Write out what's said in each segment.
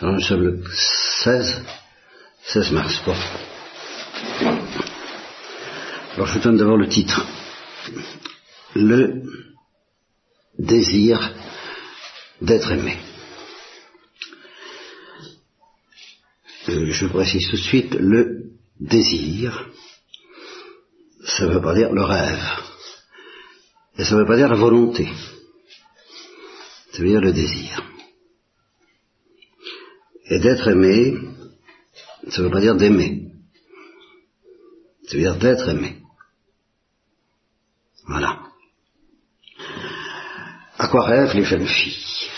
Alors nous sommes le 16, 16 mars. Alors je vous donne d'abord le titre. Le désir d'être aimé. Euh, je précise tout de suite, le désir, ça ne veut pas dire le rêve. Et ça ne veut pas dire la volonté. Ça veut dire le désir. Et d'être aimé, ça ne veut pas dire d'aimer. Ça veut dire d'être aimé. Voilà. À quoi rêvent les jeunes filles?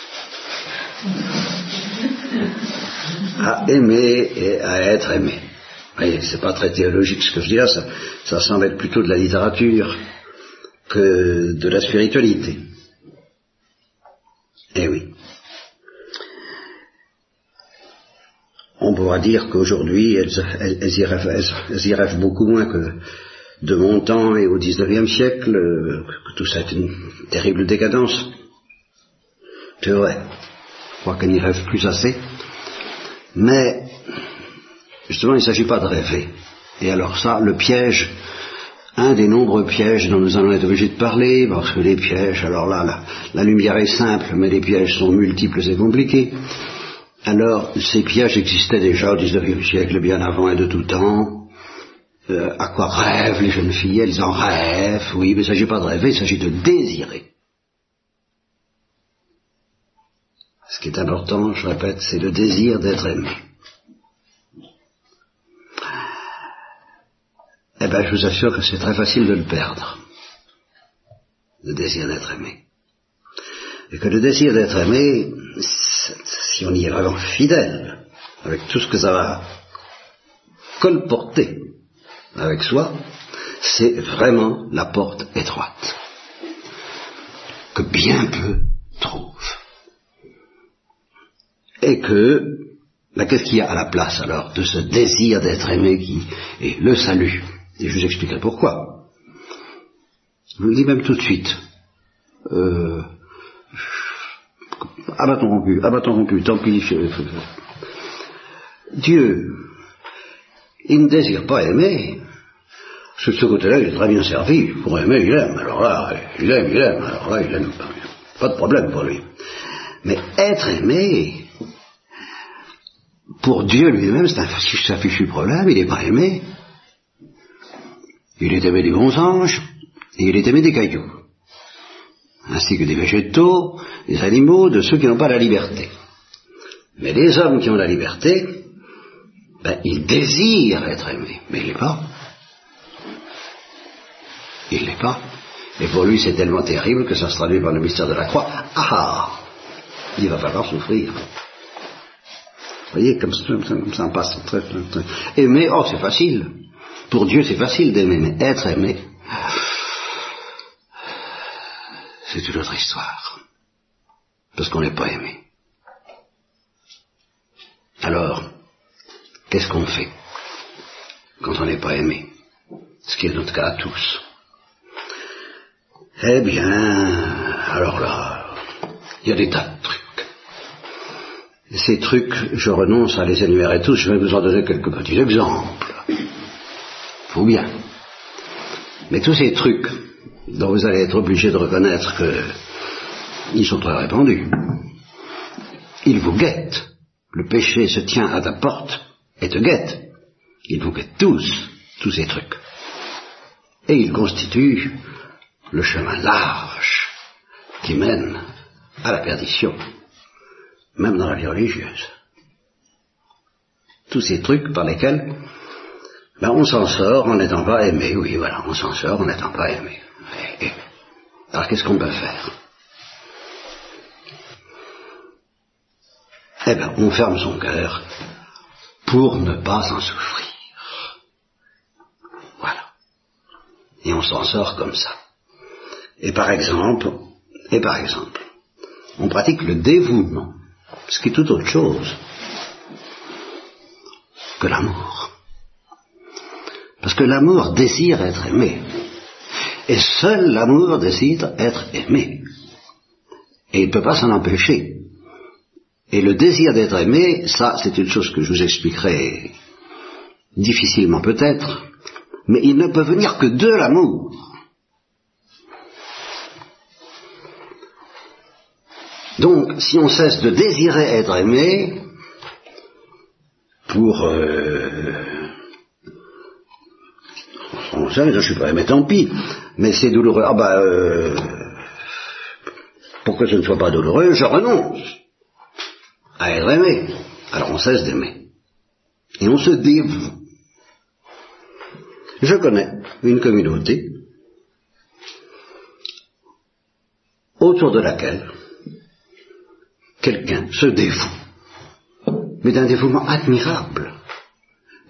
À aimer et à être aimé. Vous voyez, c'est pas très théologique ce que je dis là, ça, ça semble être plutôt de la littérature que de la spiritualité. Eh oui. On pourra dire qu'aujourd'hui, elles, y rêvent, beaucoup moins que de mon temps et au XIXe siècle, que tout ça est une terrible décadence. C'est vrai. Je crois qu'elles n'y rêvent plus assez. Mais, justement, il ne s'agit pas de rêver. Et alors ça, le piège, un des nombreux pièges dont nous allons être obligés de parler, parce que les pièges, alors là, la lumière est simple, mais les pièges sont multiples et compliqués. Alors, ces pièges existaient déjà au XIXe siècle, bien avant et de tout temps. Euh, à quoi rêvent les jeunes filles? Elles en rêvent, oui, mais il ne s'agit pas de rêver, il s'agit de désirer. Ce qui est important, je répète, c'est le désir d'être aimé. Eh bien, je vous assure que c'est très facile de le perdre, le désir d'être aimé. Et que le désir d'être aimé, si on y est vraiment fidèle, avec tout ce que ça va colporter avec soi, c'est vraiment la porte étroite que bien peu trouvent. Et que, bah, qu'est-ce qu'il y a à la place alors de ce désir d'être aimé qui est le salut? Et je vous expliquerai pourquoi. Je vous le dis même tout de suite. Euh, à bâton rompu, à bâton rompu, tant pis. Dieu, il ne désire pas aimer. Sur ce côté-là, il est très bien servi. Pour aimer, il aime. Alors là, il aime, il aime. Alors là, il aime. Pas de problème pour lui. Mais être aimé, pour Dieu lui-même, c'est un fichu problème. Il n'est pas aimé. Il est aimé des bons anges et il est aimé des cailloux ainsi que des végétaux, des animaux, de ceux qui n'ont pas la liberté. Mais les hommes qui ont la liberté, ben, ils désirent être aimés, mais il n'est pas. Il n'est pas. Et pour lui, c'est tellement terrible que ça se traduit par le mystère de la croix. Ah, ah Il va falloir souffrir. Vous voyez, comme ça, comme ça, passe. Très, très. Aimer, oh, c'est facile. Pour Dieu, c'est facile d'aimer, mais être aimé, c'est une autre histoire. Parce qu'on n'est pas aimé. Alors, qu'est-ce qu'on fait quand on n'est pas aimé? Ce qui est notre cas à tous. Eh bien, alors là, il y a des tas de trucs. ces trucs, je renonce à les énumérer tous, je vais vous en donner quelques petits exemples. Faut bien. Mais tous ces trucs dont vous allez être obligé de reconnaître qu'ils sont très répandus. Ils vous guettent. Le péché se tient à ta porte et te guette. Ils vous guettent tous, tous ces trucs. Et ils constituent le chemin large qui mène à la perdition, même dans la vie religieuse. Tous ces trucs par lesquels ben, on s'en sort en n'étant pas aimé, oui voilà, on s'en sort en n'étant pas aimé. Alors qu'est-ce qu'on peut faire? Eh bien, on ferme son cœur pour ne pas en souffrir. Voilà. Et on s'en sort comme ça. Et par exemple, et par exemple, on pratique le dévouement, ce qui est tout autre chose que l'amour. Parce que l'amour désire être aimé. Et seul l'amour décide être aimé. Et il ne peut pas s'en empêcher. Et le désir d'être aimé, ça, c'est une chose que je vous expliquerai difficilement peut-être, mais il ne peut venir que de l'amour. Donc, si on cesse de désirer être aimé, pour... Euh, on sait, je suis pas aimé, tant pis, mais c'est douloureux. Ah bah, euh, pour que ce ne soit pas douloureux, je renonce à être aimé. Alors on cesse d'aimer. Et on se dévoue. Je connais une communauté autour de laquelle quelqu'un se dévoue, mais d'un dévouement admirable,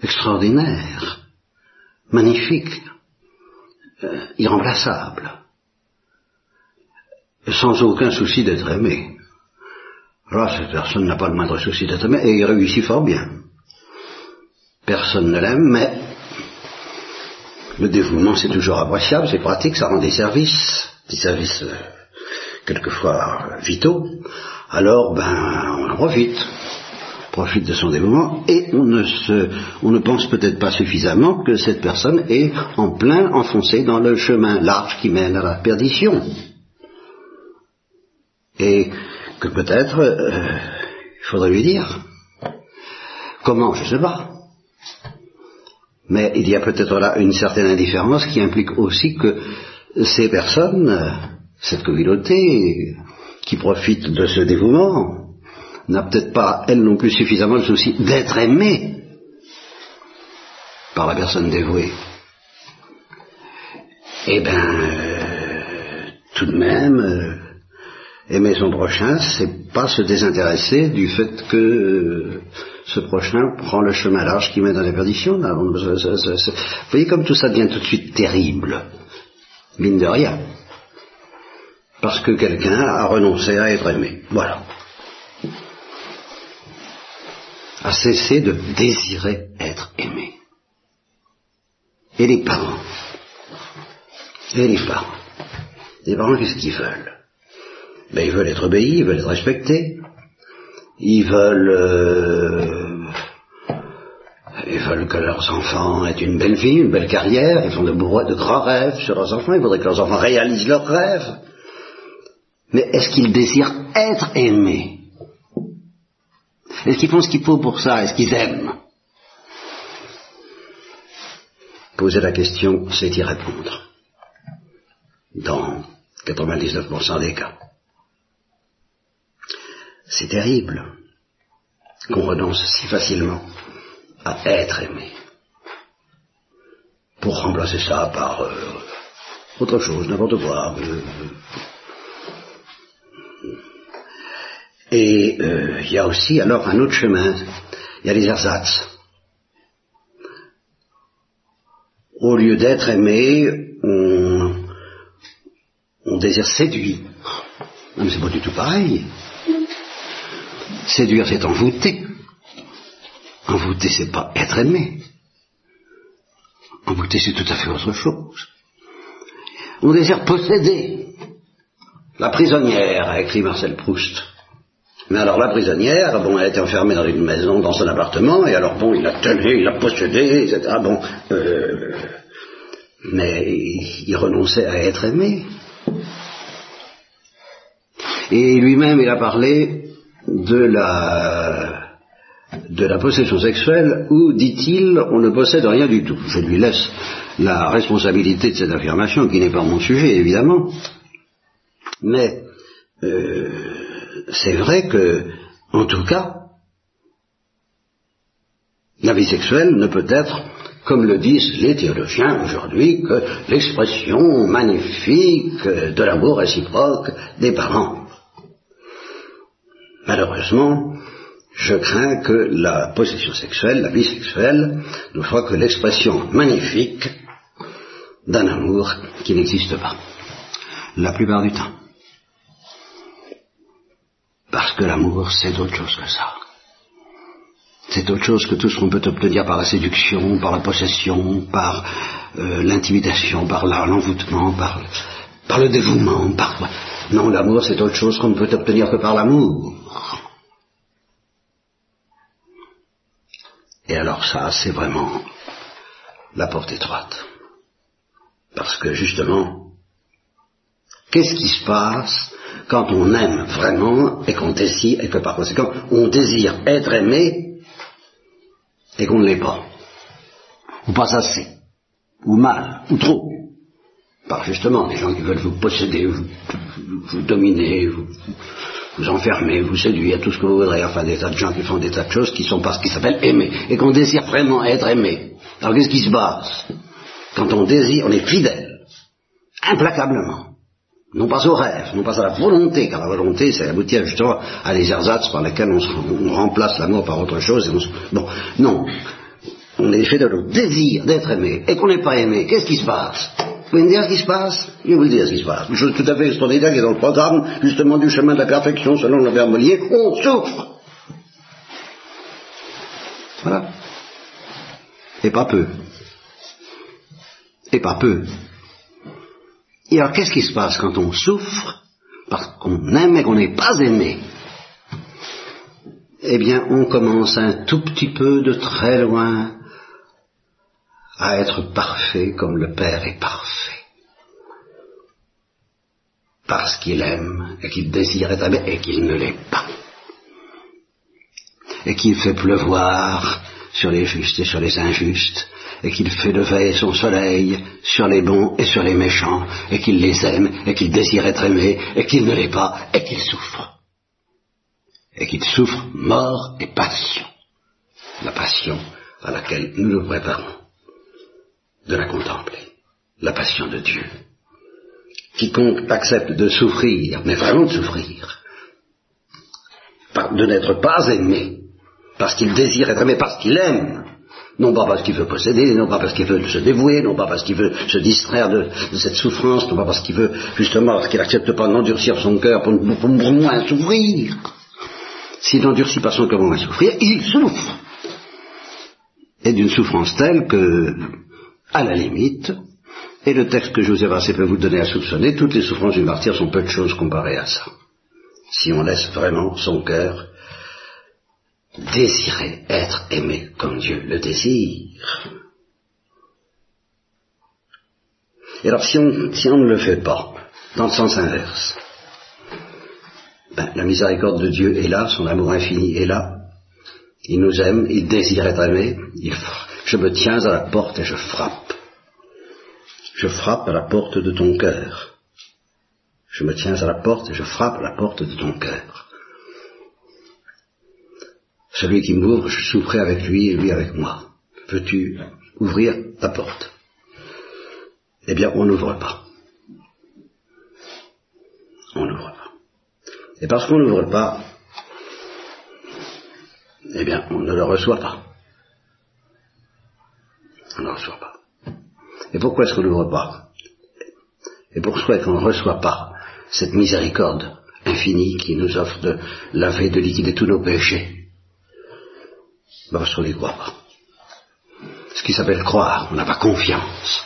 extraordinaire, magnifique, euh, irremplaçable, sans aucun souci d'être aimé. Là, cette personne n'a pas le moindre souci d'être aimé et il réussit fort bien. Personne ne l'aime, mais le dévouement, c'est toujours appréciable, c'est pratique, ça rend des services, des services euh, quelquefois vitaux. Alors, ben, on en profite, profite de son dévouement, et on ne, se, on ne pense peut-être pas suffisamment que cette personne est en plein enfoncée dans le chemin large qui mène à la perdition. Et que peut-être, euh, il faudrait lui dire, comment, je ne sais pas, mais il y a peut-être là une certaine indifférence qui implique aussi que ces personnes, cette communauté qui profite de ce dévouement, n'a peut-être pas, elle non plus, suffisamment le souci d'être aimée par la personne dévouée. Eh bien, euh, tout de même, euh, aimer son prochain, c'est pas se désintéresser du fait que euh, ce prochain prend le chemin large qui mène dans la perdition. Vous voyez comme tout ça devient tout de suite terrible, mine de rien. Parce que quelqu'un a renoncé à être aimé. Voilà. A cessé de désirer être aimé. Et les parents? Et les parents? Les parents, qu'est-ce qu'ils veulent? Ben, Ils veulent être obéis, ils veulent être respectés. Ils veulent euh, ils veulent que leurs enfants aient une belle vie, une belle carrière, ils font de, de grands rêves sur leurs enfants, ils voudraient que leurs enfants réalisent leurs rêves. Mais est-ce qu'ils désirent être aimés? Est-ce qu'ils font ce qu'il faut pour ça? Est-ce qu'ils aiment? Poser la question, c'est y répondre. Dans 99% des cas. C'est terrible qu'on renonce si facilement à être aimé. Pour remplacer ça par euh, autre chose, n'importe quoi. Euh, et euh, il y a aussi alors un autre chemin, il y a les ersatz. Au lieu d'être aimé, on, on désire séduire. Non, mais c'est pas du tout pareil. Séduire, c'est envoûter. Envoûter, c'est pas être aimé. Envoûter, c'est tout à fait autre chose. On désire posséder. La prisonnière, a écrit Marcel Proust. Mais alors la prisonnière, bon, elle était enfermée dans une maison, dans son appartement, et alors bon, il la tenait, il la possédé, etc. Bon, euh, mais il renonçait à être aimé. Et lui-même, il a parlé de la de la possession sexuelle où, dit-il, on ne possède rien du tout. Je lui laisse la responsabilité de cette affirmation, qui n'est pas mon sujet, évidemment. Mais euh, c'est vrai que, en tout cas, la vie sexuelle ne peut être, comme le disent les théologiens aujourd'hui, que l'expression magnifique de l'amour réciproque des parents. Malheureusement, je crains que la possession sexuelle, la vie sexuelle, ne soit que l'expression magnifique d'un amour qui n'existe pas. La plupart du temps. Parce que l'amour, c'est autre chose que ça. C'est autre chose que tout ce qu'on peut obtenir par la séduction, par la possession, par euh, l'intimidation, par l'envoûtement, par, le dévouement, par Non, l'amour, c'est autre chose qu'on ne peut obtenir que par l'amour. Et alors ça, c'est vraiment la porte étroite. Parce que justement, qu'est-ce qui se passe quand on aime vraiment et qu'on désire, et que par conséquent on désire être aimé et qu'on ne l'est pas. Ou pas assez. Ou mal. Ou trop. Par justement des gens qui veulent vous posséder, vous, vous dominer, vous, vous enfermer, vous séduire, tout ce que vous voudrez, enfin des tas de gens qui font des tas de choses qui sont pas ce qui s'appelle aimer, et qu'on désire vraiment être aimé. Alors qu'est-ce qui se passe? Quand on désire, on est fidèle, implacablement. Non pas au rêve, non pas à la volonté, car la volonté, c'est aboutir justement à des ersatz par lesquels on, remplace l'amour par autre chose. Bon, non. On est fidèle au désir d'être aimé, et qu'on n'est pas aimé. Qu'est-ce qui se passe? Vous pouvez me dire ce qui se passe? Je vais vous le dire ce qui se passe. Une chose tout à fait extraordinaire qui est dans le programme, justement, du chemin de la perfection selon le verbe lié, on souffre. Voilà. Et pas peu. Et pas peu. Et alors qu'est-ce qui se passe quand on souffre parce qu'on aime et qu'on n'est pas aimé? Eh bien, on commence un tout petit peu de très loin à être parfait comme le Père est parfait. Parce qu'il aime et qu'il désire être aimé et qu'il ne l'est pas. Et qu'il fait pleuvoir sur les justes et sur les injustes, et qu'il fait lever son soleil sur les bons et sur les méchants, et qu'il les aime, et qu'il désire être aimé, et qu'il ne l'est pas, et qu'il souffre. Et qu'il souffre mort et passion. La passion à laquelle nous nous préparons de la contempler, la passion de Dieu. Quiconque accepte de souffrir, mais vraiment de souffrir, de n'être pas aimé, parce qu'il désire être aimé, parce qu'il aime, non pas parce qu'il veut posséder, non pas parce qu'il veut se dévouer, non pas parce qu'il veut se distraire de, cette souffrance, non pas parce qu'il veut, justement, parce qu'il n'accepte pas d'endurcir son cœur pour, pour, moins souffrir. S'il n'endurcit pas son cœur pour moins souffrir, il souffre. Et d'une souffrance telle que à la limite, et le texte que je vous ai passé peut vous donner à soupçonner, toutes les souffrances du martyr sont peu de choses comparées à ça. Si on laisse vraiment son cœur désirer être aimé comme Dieu le désire. Et alors si on, ne le fait pas, dans le sens inverse, ben, la miséricorde de Dieu est là, son amour infini est là, il nous aime, il désire être aimé, je me tiens à la porte et je frappe. Je frappe à la porte de ton cœur. Je me tiens à la porte et je frappe à la porte de ton cœur. Celui qui m'ouvre, je souffrais avec lui et lui avec moi. Veux-tu ouvrir ta porte? Eh bien, on n'ouvre pas. On n'ouvre pas. Et parce qu'on n'ouvre pas, eh bien, on ne le reçoit pas. On ne le reçoit pas. Et pourquoi est-ce qu'on n'ouvre pas? Et pourquoi est-ce qu'on ne reçoit pas cette miséricorde infinie qui nous offre de laver, de liquider tous nos péchés ben Parce qu'on n'y croit pas. Ce qui s'appelle croire, on n'a pas confiance.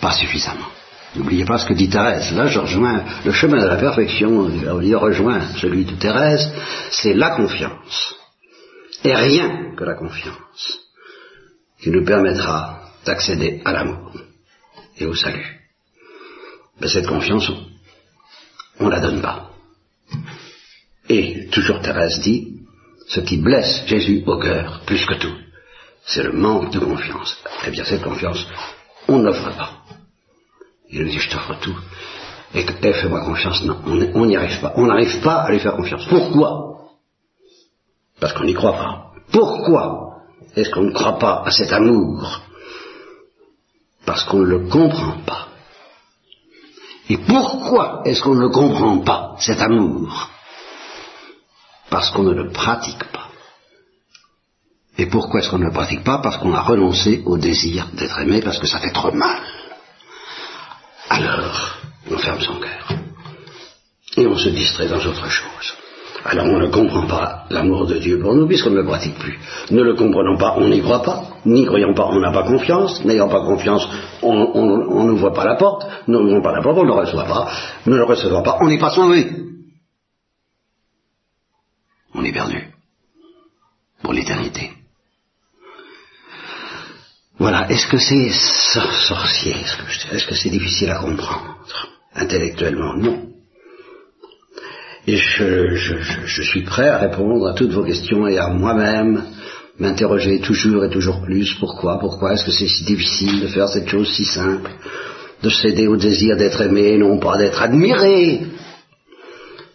Pas suffisamment. N'oubliez pas ce que dit Thérèse. Là, je rejoins le chemin de la perfection, on y rejoint celui de Thérèse, c'est la confiance. Et rien que la confiance qui nous permettra d'accéder à l'amour et au salut. Mais cette confiance, on ne la donne pas. Et toujours Thérèse dit, ce qui blesse Jésus au cœur plus que tout, c'est le manque de confiance. Eh bien, cette confiance, on n'offre pas. Il nous dit, je t'offre tout. Et, et fais-moi confiance. Non, on n'y arrive pas. On n'arrive pas à lui faire confiance. Pourquoi? Parce qu'on n'y croit pas. Pourquoi est-ce qu'on ne croit pas à cet amour? Parce qu'on ne le comprend pas. Et pourquoi est-ce qu'on ne comprend pas, cet amour? Parce qu'on ne le pratique pas. Et pourquoi est-ce qu'on ne le pratique pas? Parce qu'on a renoncé au désir d'être aimé, parce que ça fait trop mal. Alors, on ferme son cœur. Et on se distrait dans autre chose. Alors on ne comprend pas l'amour de Dieu pour nous puisqu'on ne le pratique plus. Ne le comprenons pas, on n'y croit pas. N'y croyant pas, on n'a pas confiance. N'ayant pas confiance, on n'ouvre pas la porte. N'ouvrons pas la porte, on ne le reçoit pas. Ne le recevant pas, on n'est pas sauvé. Perdu. Pour l'éternité. Alors, est-ce que c'est sorcier Est-ce que c'est difficile à comprendre Intellectuellement, non. Et je, je, suis prêt à répondre à toutes vos questions et à moi-même m'interroger toujours et toujours plus. Pourquoi? Pourquoi est-ce que c'est si difficile de faire cette chose si simple? De céder au désir d'être aimé, non pas d'être admiré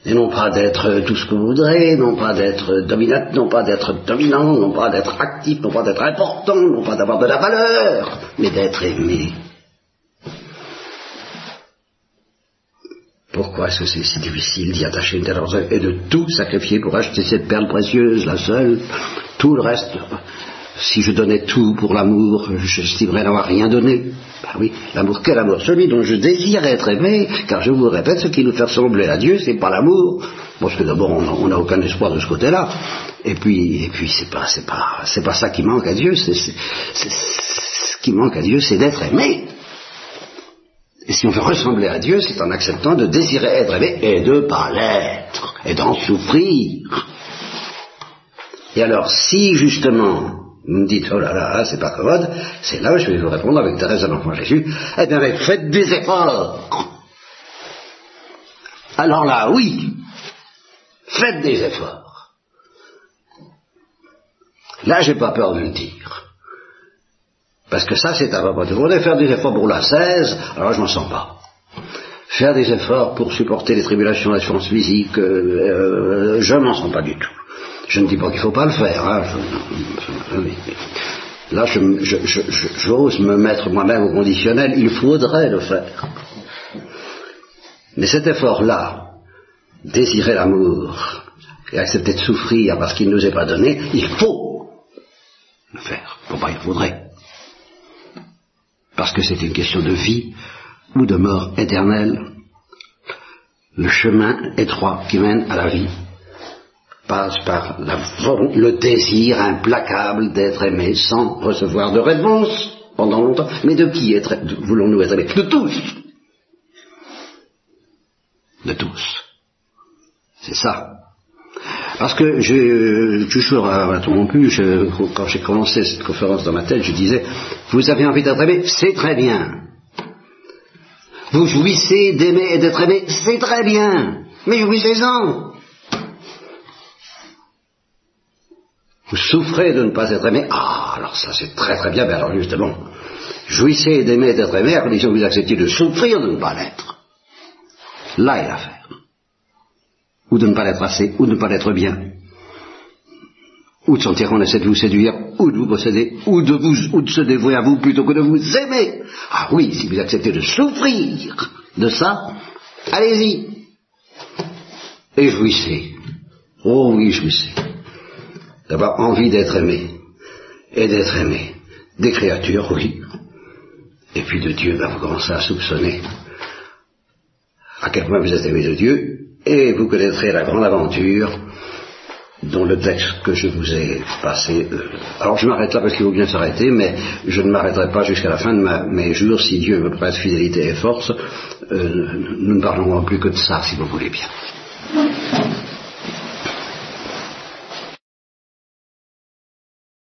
et non pas d'être tout ce que vous voudrez, non pas d'être dominant, non pas d'être dominant, non pas d'être actif, non pas d'être important, non pas d'avoir de la valeur, mais d'être aimé. Pourquoi est-ce que c'est si difficile d'y attacher une telle et de tout sacrifier pour acheter cette perle précieuse, la seule? Tout le reste, si je donnais tout pour l'amour, j'estimerais n'avoir rien donné. Ben oui, l'amour, quel amour Celui dont je désire être aimé, car je vous répète, ce qui nous fait ressembler à Dieu, c'est pas l'amour. Parce que d'abord, on n'a aucun espoir de ce côté-là. Et puis, et puis, c'est pas, c'est pas, c'est pas ça qui manque à Dieu. C'est, ce qui manque à Dieu, c'est d'être aimé. Et si on veut ressembler à Dieu, c'est en acceptant de désirer être aimé et de pas l'être, et d'en souffrir. Et alors, si justement vous me dites, oh là là, c'est pas commode, c'est là où je vais vous répondre avec Thérèse de l'Enfant Jésus, eh bien, faites des efforts. Alors là, oui, faites des efforts. Là, j'ai pas peur de le dire. Parce que ça, c'est à propos. Vous voulez faire des efforts pour la 16, alors je m'en sens pas. Faire des efforts pour supporter les tribulations d'assurance physique, euh, euh, je m'en sens pas du tout. Je ne dis pas qu'il ne faut pas le faire. Hein. là, j'ose me mettre moi-même au conditionnel. Il faudrait le faire. Mais cet effort-là, désirer l'amour et accepter de souffrir parce qu'il ne nous est pas donné, il faut le faire. Pour pas, il faudrait. Parce que c'est une question de vie ou de mort éternelle. Le chemin étroit qui mène à la vie passe par le désir implacable d'être aimé sans recevoir de réponse pendant longtemps. Mais de qui voulons-nous être aimés? De tous. De tous. C'est ça. Parce que j'ai toujours interrompu, quand j'ai commencé cette conférence dans ma tête, je disais, vous avez envie d'être aimé, c'est très bien. Vous jouissez d'aimer et d'être aimé, c'est très bien. Mais jouissez-en. Vous souffrez de ne pas être aimé. Ah, alors ça c'est très très bien, mais alors justement, jouissez d'aimer d'être aimé à condition que vous acceptiez de souffrir de ne pas l'être. Là est l'affaire. Ou de ne pas l'être assez, ou de ne pas l'être bien. Ou de sentir qu'on essaie de vous séduire, ou de vous posséder, ou de vous, ou de se dévouer à vous plutôt que de vous aimer. Ah oui, si vous acceptez de souffrir de ça, allez-y. Et jouissez. Oh oui, jouissez d'avoir envie d'être aimé et d'être aimé. Des créatures, oui. Et puis de Dieu, ben, vous commencez à soupçonner à quel point vous êtes aimé de Dieu, et vous connaîtrez la grande aventure dont le texte que je vous ai passé. Euh, alors je m'arrête là parce qu'il faut bien s'arrêter, mais je ne m'arrêterai pas jusqu'à la fin de mes jours si Dieu me prête fidélité et force. Euh, nous ne parlerons plus que de ça, si vous voulez bien.